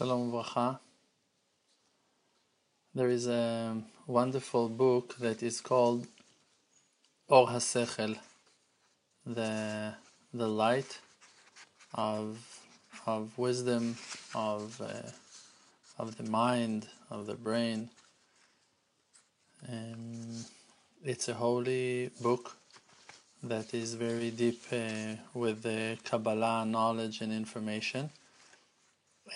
Shalom Vracha. There is a wonderful book that is called Or HaSechel, the the light of of wisdom of uh, of the mind of the brain. Um, it's a holy book that is very deep uh, with the Kabbalah knowledge and information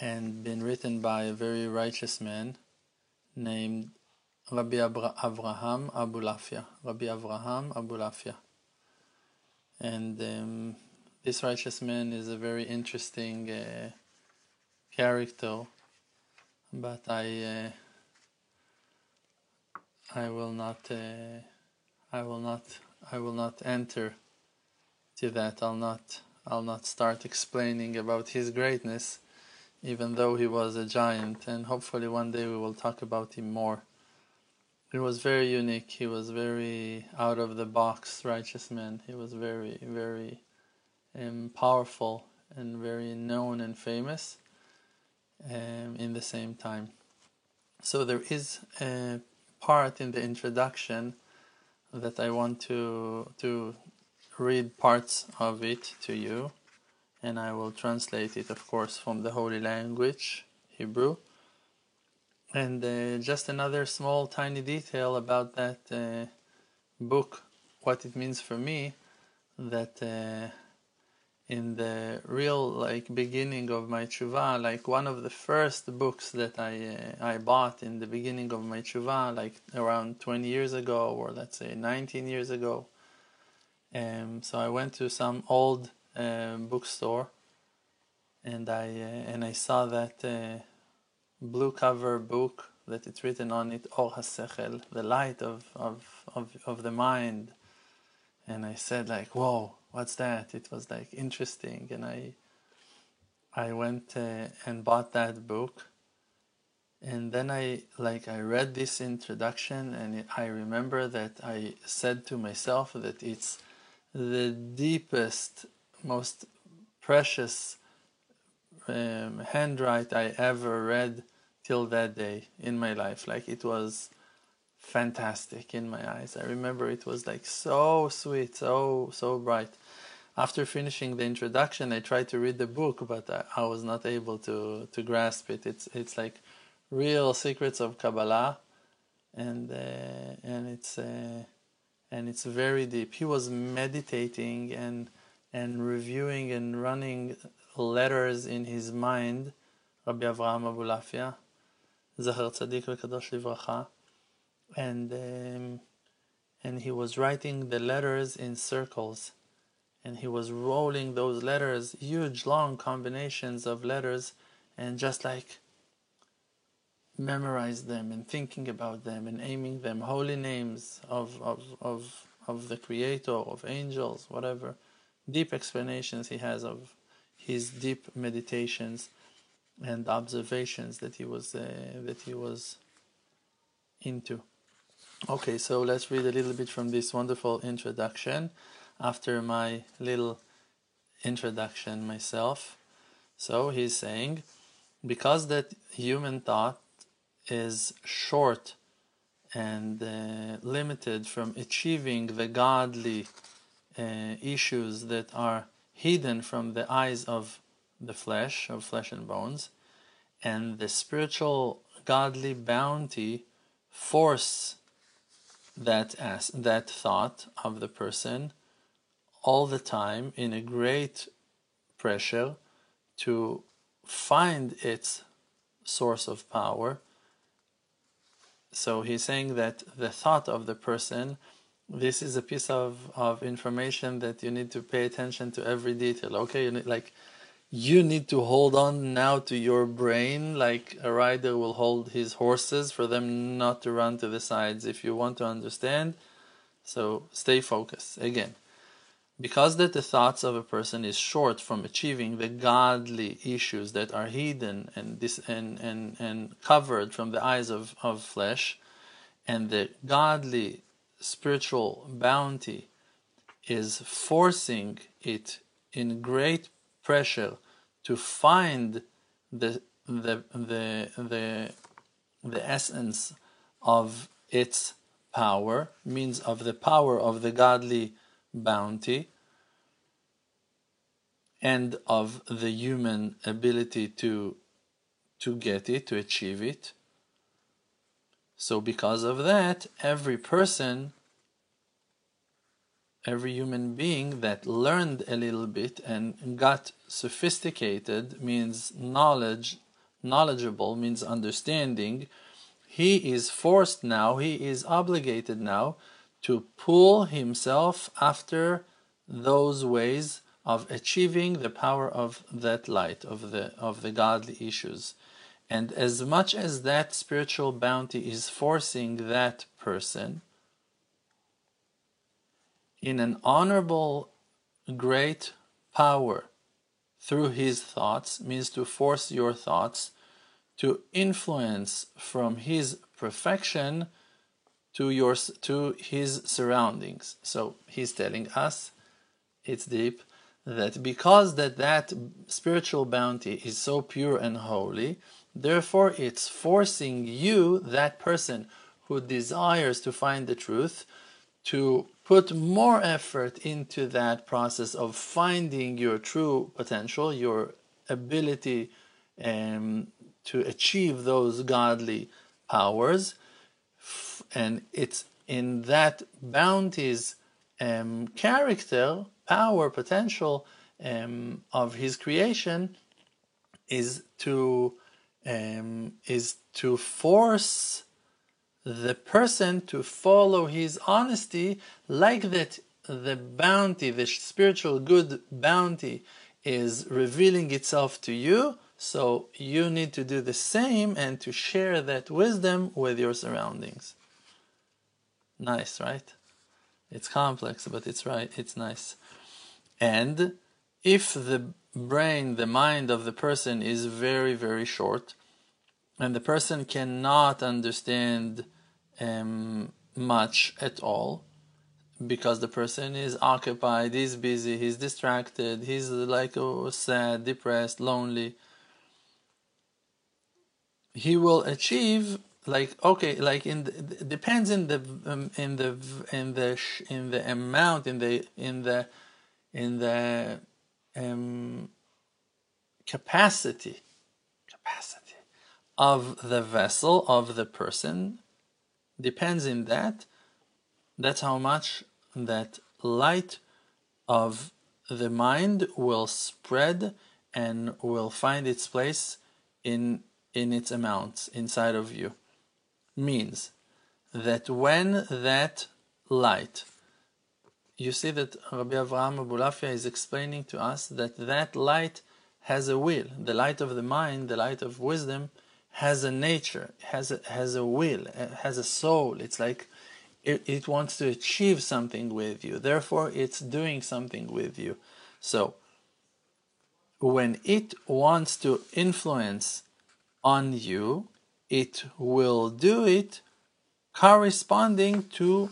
and been written by a very righteous man named Rabbi Abra- Avraham Abulafia. Rabbi Avraham Abulafia. And um, this righteous man is a very interesting uh, character, but I uh, I will not uh, I will not I will not enter to that. I'll not I'll not start explaining about his greatness even though he was a giant, and hopefully one day we will talk about him more. He was very unique, he was very out of the box righteous man, he was very, very um, powerful and very known and famous um, in the same time. So there is a part in the introduction that I want to to read parts of it to you and I will translate it, of course, from the holy language, Hebrew. And uh, just another small, tiny detail about that uh, book, what it means for me, that uh, in the real like beginning of my tshuva, like one of the first books that I uh, I bought in the beginning of my tshuva, like around 20 years ago, or let's say 19 years ago. Um, so I went to some old bookstore, and I uh, and I saw that uh, blue cover book that it's written on it, Or HaSechel, the light of, of, of, of the mind. And I said like, whoa, what's that? It was like interesting, and I I went uh, and bought that book. And then I like I read this introduction, and it, I remember that I said to myself that it's the deepest most precious um, handwrite I ever read till that day in my life. Like it was fantastic in my eyes. I remember it was like so sweet, so so bright. After finishing the introduction, I tried to read the book, but I, I was not able to to grasp it. It's it's like real secrets of Kabbalah, and uh, and it's uh, and it's very deep. He was meditating and and reviewing and running letters in his mind, Rabbi Avraham Abulafia, Zachar Tzadik v'Kadosh Livracha, and um, and he was writing the letters in circles, and he was rolling those letters, huge long combinations of letters, and just like memorize them and thinking about them and aiming them, holy names of of of of the Creator, of angels, whatever deep explanations he has of his deep meditations and observations that he was uh, that he was into. Okay, so let's read a little bit from this wonderful introduction after my little introduction myself. So he's saying because that human thought is short and uh, limited from achieving the godly uh, issues that are hidden from the eyes of the flesh, of flesh and bones, and the spiritual godly bounty force that as that thought of the person all the time in a great pressure to find its source of power. So he's saying that the thought of the person this is a piece of, of information that you need to pay attention to every detail. Okay, you need, like you need to hold on now to your brain like a rider will hold his horses for them not to run to the sides if you want to understand. So stay focused again. Because that the thoughts of a person is short from achieving the godly issues that are hidden and this and, and, and covered from the eyes of, of flesh, and the godly spiritual bounty is forcing it in great pressure to find the the the the the essence of its power means of the power of the godly bounty and of the human ability to to get it to achieve it so because of that every person every human being that learned a little bit and got sophisticated means knowledge knowledgeable means understanding he is forced now he is obligated now to pull himself after those ways of achieving the power of that light of the of the godly issues and as much as that spiritual bounty is forcing that person in an honorable, great power through his thoughts means to force your thoughts to influence from his perfection to your to his surroundings. So he's telling us it's deep that because that that spiritual bounty is so pure and holy therefore it's forcing you that person who desires to find the truth to put more effort into that process of finding your true potential, your ability um, to achieve those godly powers. And it's in that bounty's um, character, power, potential um, of his creation is to um, is to force the person to follow his honesty like that the bounty the spiritual good bounty is revealing itself to you. So you need to do the same and to share that wisdom with your surroundings. Nice right it's complex but it's right it's nice and if the brain the mind of the person is very very short and the person cannot understand um, much at all because the person is occupied, he's busy, he's distracted, he's like oh, sad, depressed, lonely. He will achieve like okay, like in the, depends in the um, in the in the in the amount in the in the in the um, capacity capacity of the vessel of the person depends in that that's how much that light of the mind will spread and will find its place in in its amounts inside of you means that when that light you see that Rabbi Avraham Abulafia is explaining to us that that light has a will the light of the mind the light of wisdom has a nature, has a, has a will, has a soul. It's like it, it wants to achieve something with you. Therefore, it's doing something with you. So, when it wants to influence on you, it will do it corresponding to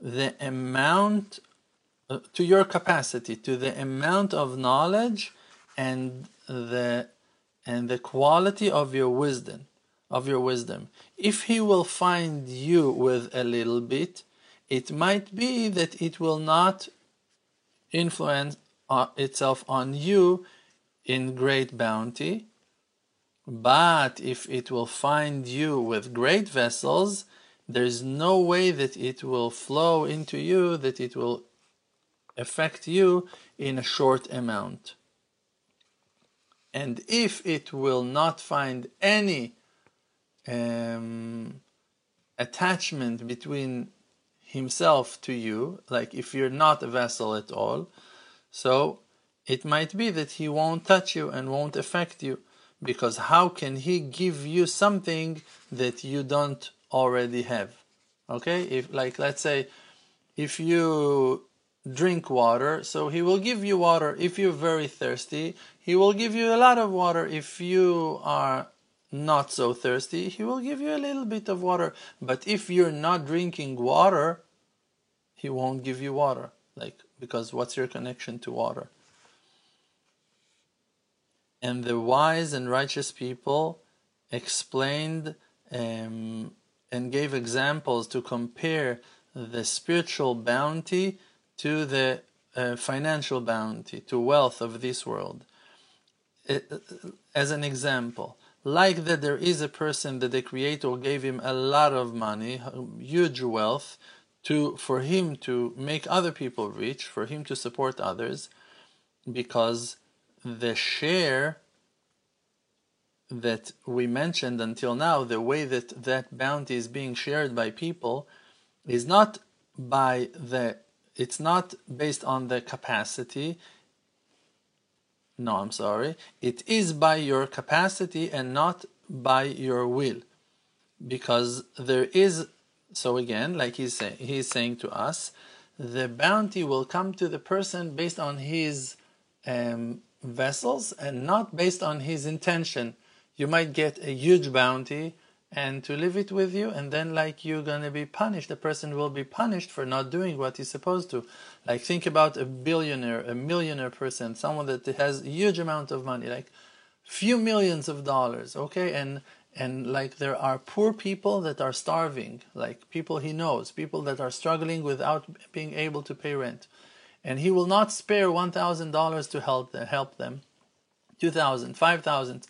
the amount, uh, to your capacity, to the amount of knowledge and the and the quality of your wisdom of your wisdom. If he will find you with a little bit it might be that it will not influence uh, itself on you in great bounty but if it will find you with great vessels there's no way that it will flow into you that it will affect you in a short amount. And if it will not find any um, attachment between himself to you, like if you're not a vessel at all, so it might be that he won't touch you and won't affect you because how can he give you something that you don't already have okay if like let's say if you drink water so he will give you water if you're very thirsty he will give you a lot of water if you are not so thirsty. He will give you a little bit of water. But if you're not drinking water, he won't give you water. Like, because what's your connection to water? And the wise and righteous people explained um, and gave examples to compare the spiritual bounty to the uh, financial bounty, to wealth of this world. It, as an example, like that there is a person that the creator gave him a lot of money huge wealth to for him to make other people rich for him to support others because the share that we mentioned until now the way that that bounty is being shared by people is not by the it's not based on the capacity no, I'm sorry. It is by your capacity and not by your will. Because there is, so again, like he's, say, he's saying to us, the bounty will come to the person based on his um, vessels and not based on his intention. You might get a huge bounty and to leave it with you and then like you're going to be punished. The person will be punished for not doing what he's supposed to. Like think about a billionaire a millionaire person someone that has a huge amount of money like few millions of dollars okay? And and like there are poor people that are starving like people he knows people that are struggling without being able to pay rent and he will not spare $1000 to help them help them 2000 5000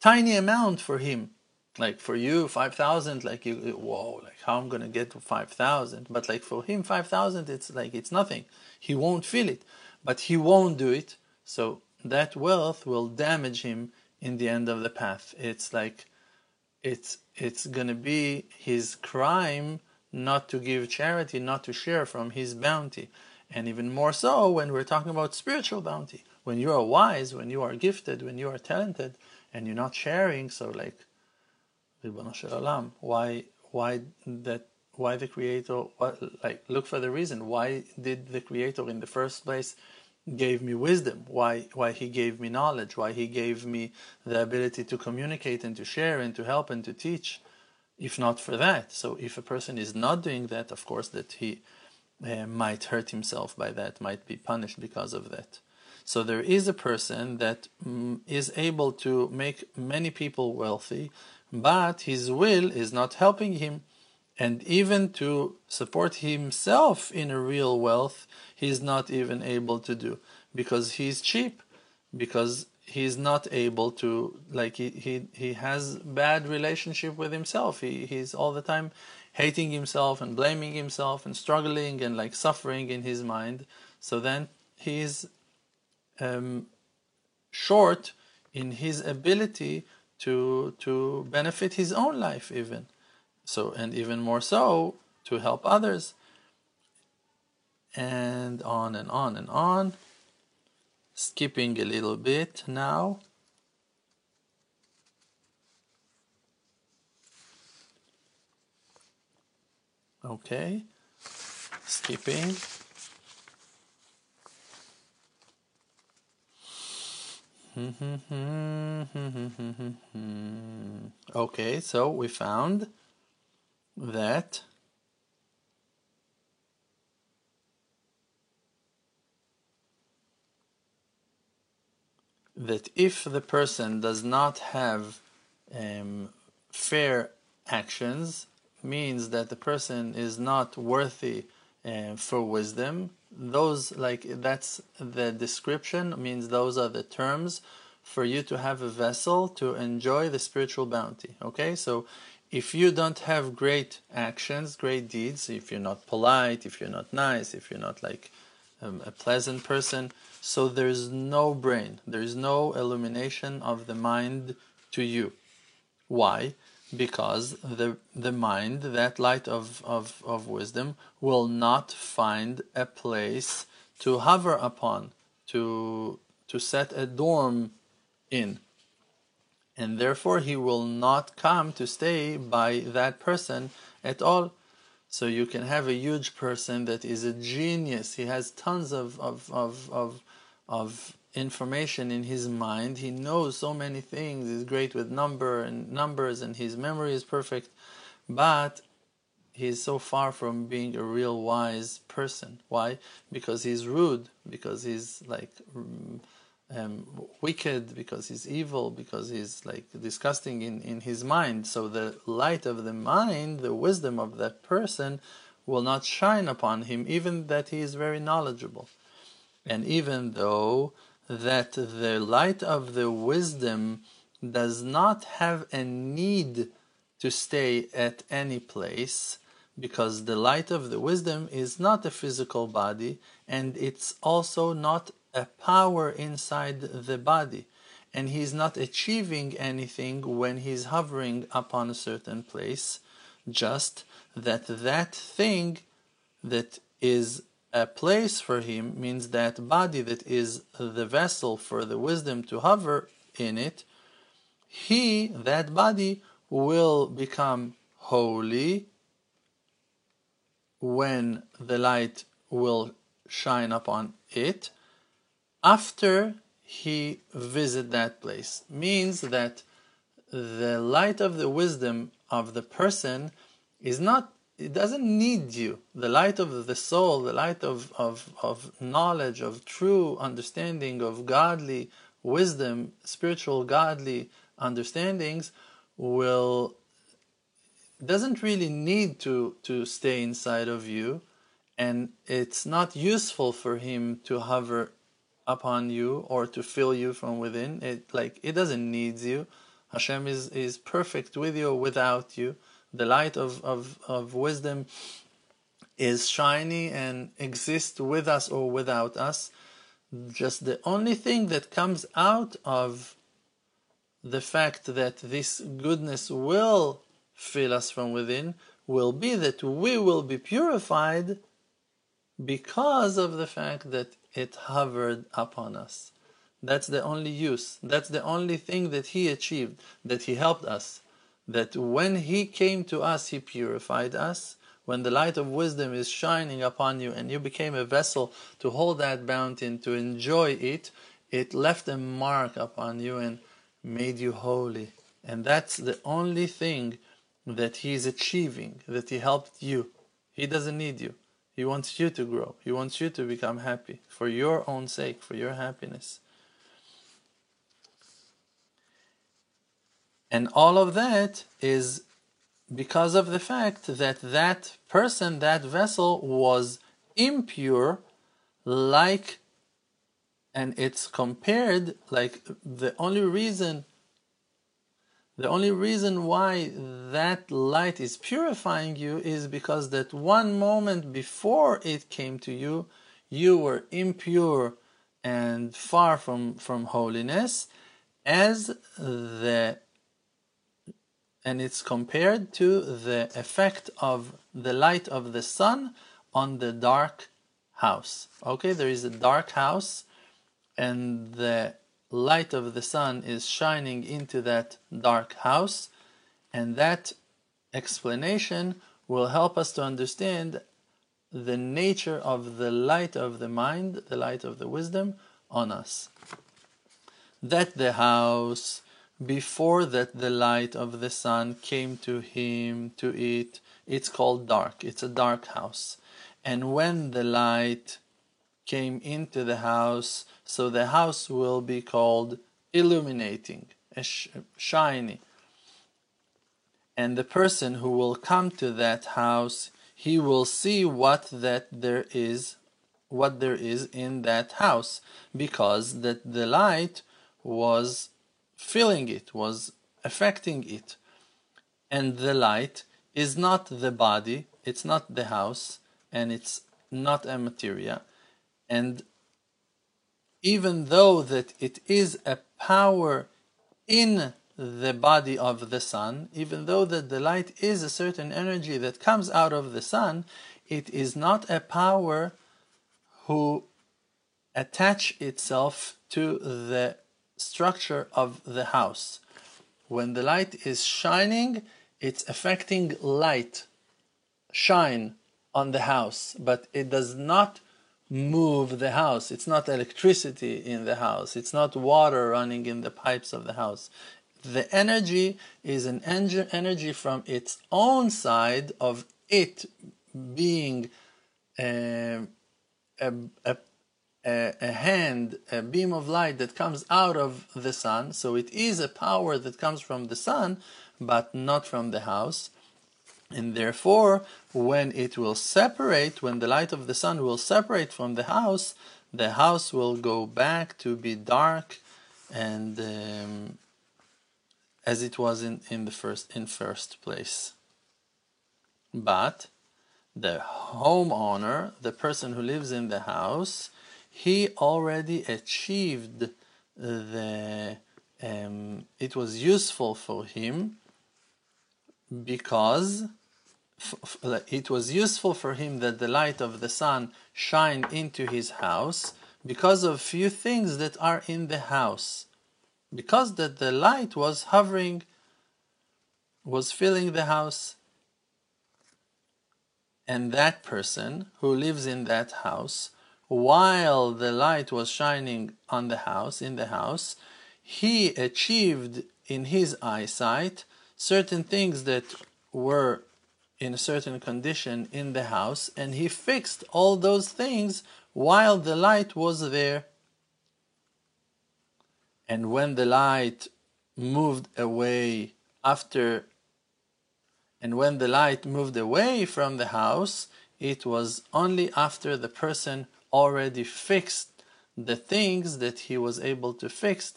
tiny amount for him like for you, five thousand, like you, whoa, like how I'm gonna get to five thousand? But like for him, five thousand, it's like it's nothing. He won't feel it, but he won't do it. So that wealth will damage him in the end of the path. It's like it's it's gonna be his crime not to give charity, not to share from his bounty. And even more so when we're talking about spiritual bounty. When you are wise, when you are gifted, when you are talented, and you're not sharing, so like. Why why that why the creator what like look for the reason. Why did the creator in the first place gave me wisdom? Why why he gave me knowledge? Why he gave me the ability to communicate and to share and to help and to teach? If not for that. So if a person is not doing that, of course that he uh, might hurt himself by that, might be punished because of that. So there is a person that mm, is able to make many people wealthy but his will is not helping him. And even to support himself in a real wealth, he's not even able to do because he's cheap, because he's not able to like he he, he has bad relationship with himself. He he's all the time hating himself and blaming himself and struggling and like suffering in his mind. So then he's um, short in his ability to to benefit his own life even. So and even more so to help others. And on and on and on. Skipping a little bit now okay. Skipping. Okay, so we found that that if the person does not have um, fair actions, means that the person is not worthy uh, for wisdom, those like that's the description means those are the terms for you to have a vessel to enjoy the spiritual bounty okay? So if you don't have great actions great deeds if you're not polite if you're not nice if you're not like um, a pleasant person so there's no brain there's no illumination of the mind to you. Why because the the mind, that light of, of, of wisdom, will not find a place to hover upon, to to set a dorm in. And therefore he will not come to stay by that person at all. So you can have a huge person that is a genius. He has tons of of, of, of, of information in his mind. He knows so many things. He's great with number and numbers, and his memory is perfect. But he's so far from being a real wise person. Why? Because he's rude. Because he's like um, wicked, because he's evil, because he's like disgusting in, in his mind. So the light of the mind, the wisdom of that person, will not shine upon him, even that he is very knowledgeable. And even though that the light of the wisdom does not have a need to stay at any place, because the light of the wisdom is not a physical body and it's also not a power inside the body. And he's not achieving anything when he's hovering upon a certain place just that that thing that is a place for him means that body that is the vessel for the wisdom to hover in it he that body will become holy when the light will shine upon it after he visit that place. Means that the light of the wisdom of the person is not it doesn't need you. The light of the soul the light of, of, of knowledge of true understanding of godly wisdom spiritual godly understandings will doesn't really need to to stay inside of you. And it's not useful for him to hover upon you or to fill you from within. It like it doesn't need you. Hashem is is perfect with you or without you the light of of, of wisdom is shiny and exists with us or without us just the only thing that comes out of the fact that this goodness will fill us from within will be that we will be purified because of the fact that it hovered upon us. That's the only use. That's the only thing that He achieved, that He helped us. That when He came to us, He purified us. When the light of wisdom is shining upon you and you became a vessel to hold that bounty and to enjoy it, it left a mark upon you and made you holy. And that's the only thing that He is achieving, that He helped you. He doesn't need you. He wants you to grow. He wants you to become happy for your own sake, for your happiness. And all of that is because of the fact that that person, that vessel was impure, like, and it's compared, like, the only reason the only reason why that light is purifying you is because that one moment before it came to you, you were impure and far from, from holiness, as the and it's compared to the effect of the light of the sun on the dark house. Okay, there is a dark house, and the light of the sun is shining into that dark house, and that explanation will help us to understand the nature of the light of the mind, the light of the wisdom on us. That the house, before that the light of the sun came to him to it, it's called dark. It's a dark house. And when the light came into the house, so the house will be called illuminating, shiny. And the person who will come to that house, he will see what that there is, what there is in that house, because that the light was filling it, was affecting it. And the light is not the body, it's not the house, and it's not a materia and even though that it is a power in the body of the sun, even though that the light is a certain energy that comes out of the sun, it is not a power who attach itself to the structure of the house. When the light is shining, it's affecting light, shine on the house, but it does not move the house. It's not electricity in the house. It's not water running in the pipes of the house. The energy is an energy from its own side of it being um, a, a, a a, a, hand, a beam of light that comes out of the sun. So it is a power that comes from the sun, but not from the house. And therefore, when it will separate, when the light of the sun will separate from the house, the house will go back to be dark and um, as it was in, in the first in first place. But the homeowner, the person who lives in the house, he already achieved the um, it was useful for him because it was useful for him that the light of the sun shine into his house because of few things that are in the house. Because that the light was hovering was filling the house and that person who lives in that house while the light was shining on the house in the house he achieved in his eyesight certain things that were in a certain condition in the house and he fixed all those things while the light was there. And when the light moved away after and when the light moved away from the house it was only after the person already fixed the things that he was able to fix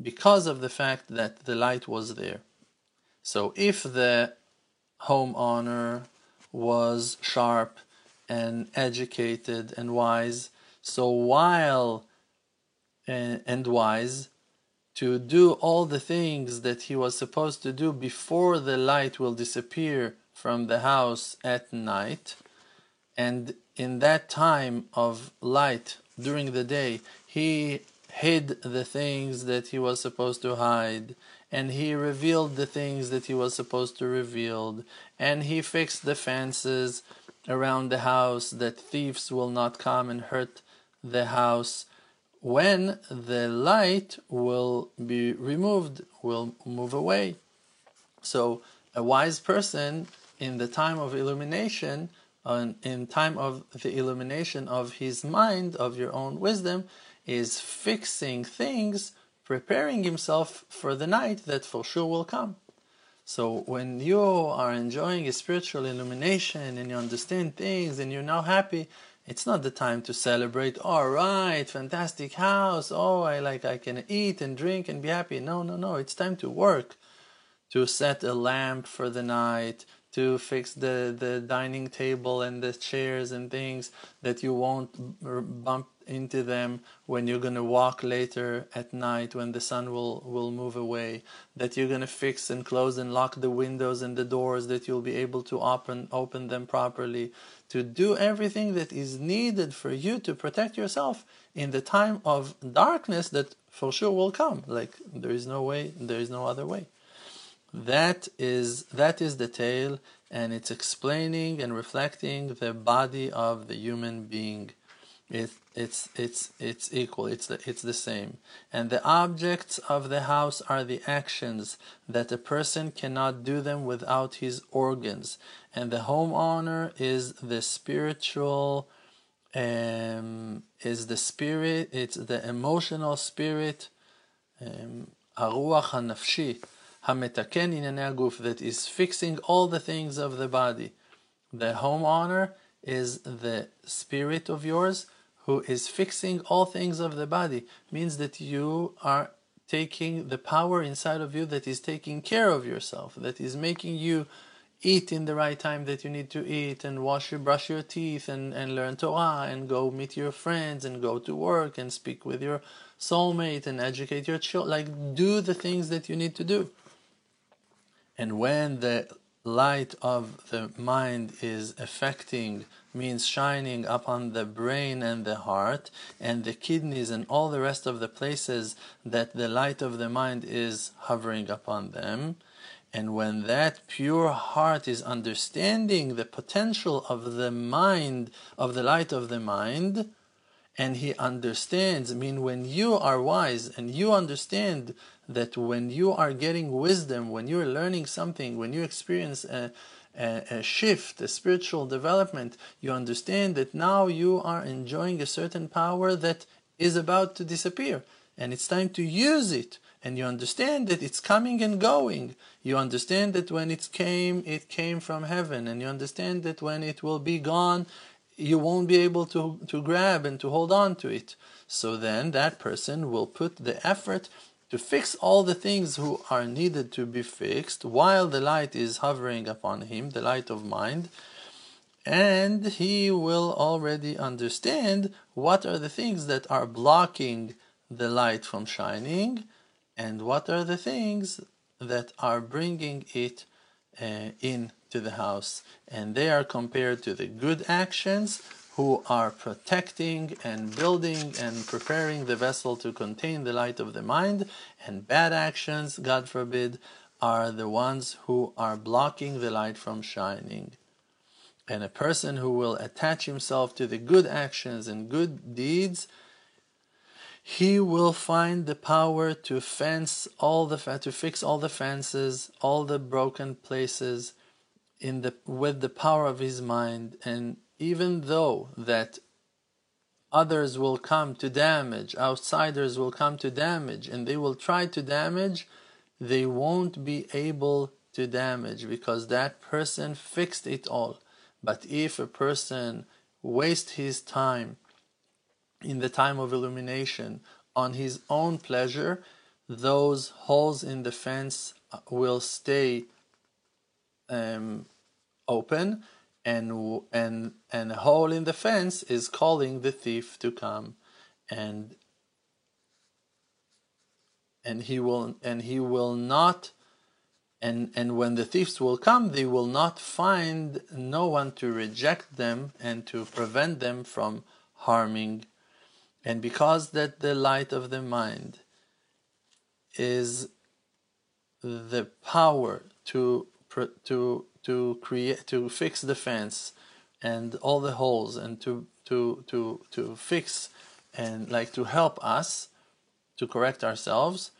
because of the fact that the light was there so if the homeowner was sharp and educated and wise so while and, wise to do all the things that he was supposed to do before the light will disappear from the house at night. And in that time of light during the day, he hid the things that he was supposed to hide, and he revealed the things that he was supposed to reveal, and he fixed the fences around the house that thieves will not come and hurt the house when the light will be removed, will move away. So a wise person in the time of illumination, in time of the illumination of his mind, of your own wisdom, is fixing things, preparing himself for the night that for sure will come. So when you are enjoying a spiritual illumination and you understand things and you're now happy, it's not the time to celebrate. All right, fantastic house. Oh, I like I can eat and drink and be happy. No, no, no. It's time to work, to set a lamp for the night, to fix the the dining table and the chairs and things that you won't bump into them when you're going to walk later at night when the sun will will move away that you're going to fix and close and lock the windows and the doors that you'll be able to open open them properly to do everything that is needed for you to protect yourself in the time of darkness that for sure will come. Like there is no way, there is no other way. That is that is the tale, and it's explaining and reflecting the body of the human being. It, it's it's it's equal. It's the it's the same. And the objects of the house are the actions that a person cannot do them without his organs. And the homeowner is the spiritual. Um, is the spirit. It's the emotional spirit. Um, הרוח הנפשי Hametaken inyanei aguf, that is fixing all the things of the body. The home is the spirit of yours who is fixing all things of the body. Means that you are taking the power inside of you that is taking care of yourself, that is making you eat in the right time that you need to eat and wash your brush your teeth and, and learn Torah and go meet your friends and go to work and speak with your soulmate and educate your children like do the things that you need to do and when the light of the mind is affecting means shining upon the brain and the heart and the kidneys and all the rest of the places that the light of the mind is hovering upon them. And when that pure heart is understanding the potential of the mind, of the light of the mind, and he understands, I mean, when you are wise and you understand that when you are getting wisdom, when you're learning something, when you experience a, a, a shift, a spiritual development. You understand that now you are enjoying a certain power that is about to disappear, and it's time to use it. And you understand that it's coming and going. You understand that when it came, it came from heaven, and you understand that when it will be gone, you won't be able to, to grab and to hold on to it. So then that person will put the effort to fix all the things who are needed to be fixed while the light is hovering upon him, the light of mind, and he will already understand what are the things that are blocking the light from shining and what are the things that are bringing it uh, into the house. And they are compared to the good actions who are protecting and building and preparing the vessel to contain the light of the mind, and bad actions, God forbid, are the ones who are blocking the light from shining. And a person who will attach himself to the good actions and good deeds, he will find the power to fence all the to fix all the fences, all the broken places in the with the power of his mind and even though that others will come to damage, outsiders will come to damage, and they will try to damage, they won't be able to damage because that person fixed it all. But if a person wastes his time in the time of illumination on his own pleasure, those holes in the fence will stay um, open and and and a hole in the fence is calling the thief to come and and he will and he will not and and when the thieves will come they will not find no one to reject them and to prevent them from harming. And because that the light of the mind is the power to to to create to fix the fence and all the holes and to to to to fix and like to help us to correct ourselves.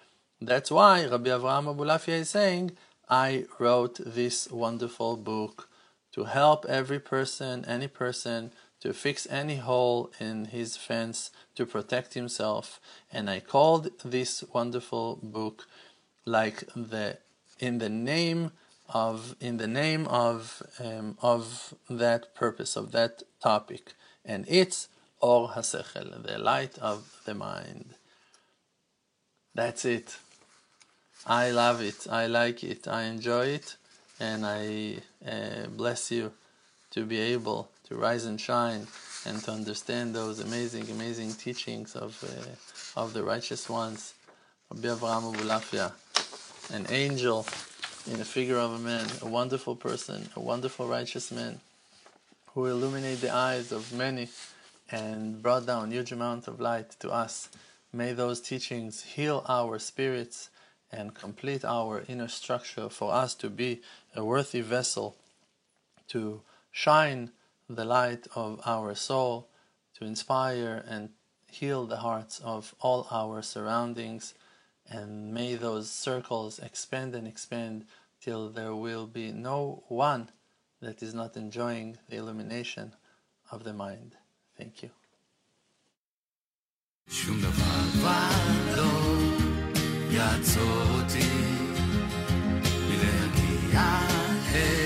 That's why Rabbi Avraham Abulafia is saying, I wrote this wonderful book to help every person, any person, to fix any hole in his fence to protect himself. And I called this wonderful book like the in the name of in the name of um, of that purpose of that topic, and it's or hasechel, the light of the mind. That's it. I love it. I like it. I enjoy it, and I uh, bless you to be able to rise and shine and to understand those amazing, amazing teachings of uh, of the righteous ones. Rabbi Avraham Abulafia, an angel in the figure of a man, a wonderful person, a wonderful righteous man, who illuminated the eyes of many and brought down huge amount of light to us. May those teachings heal our spirits and complete our inner structure for us to be a worthy vessel to shine the light of our soul, to inspire and heal the hearts of all our surroundings and may those circles expand and expand till there will be no one that is not enjoying the illumination of the mind. Thank you. שום דבר כבר לא יעצור אותי מלהגיע אל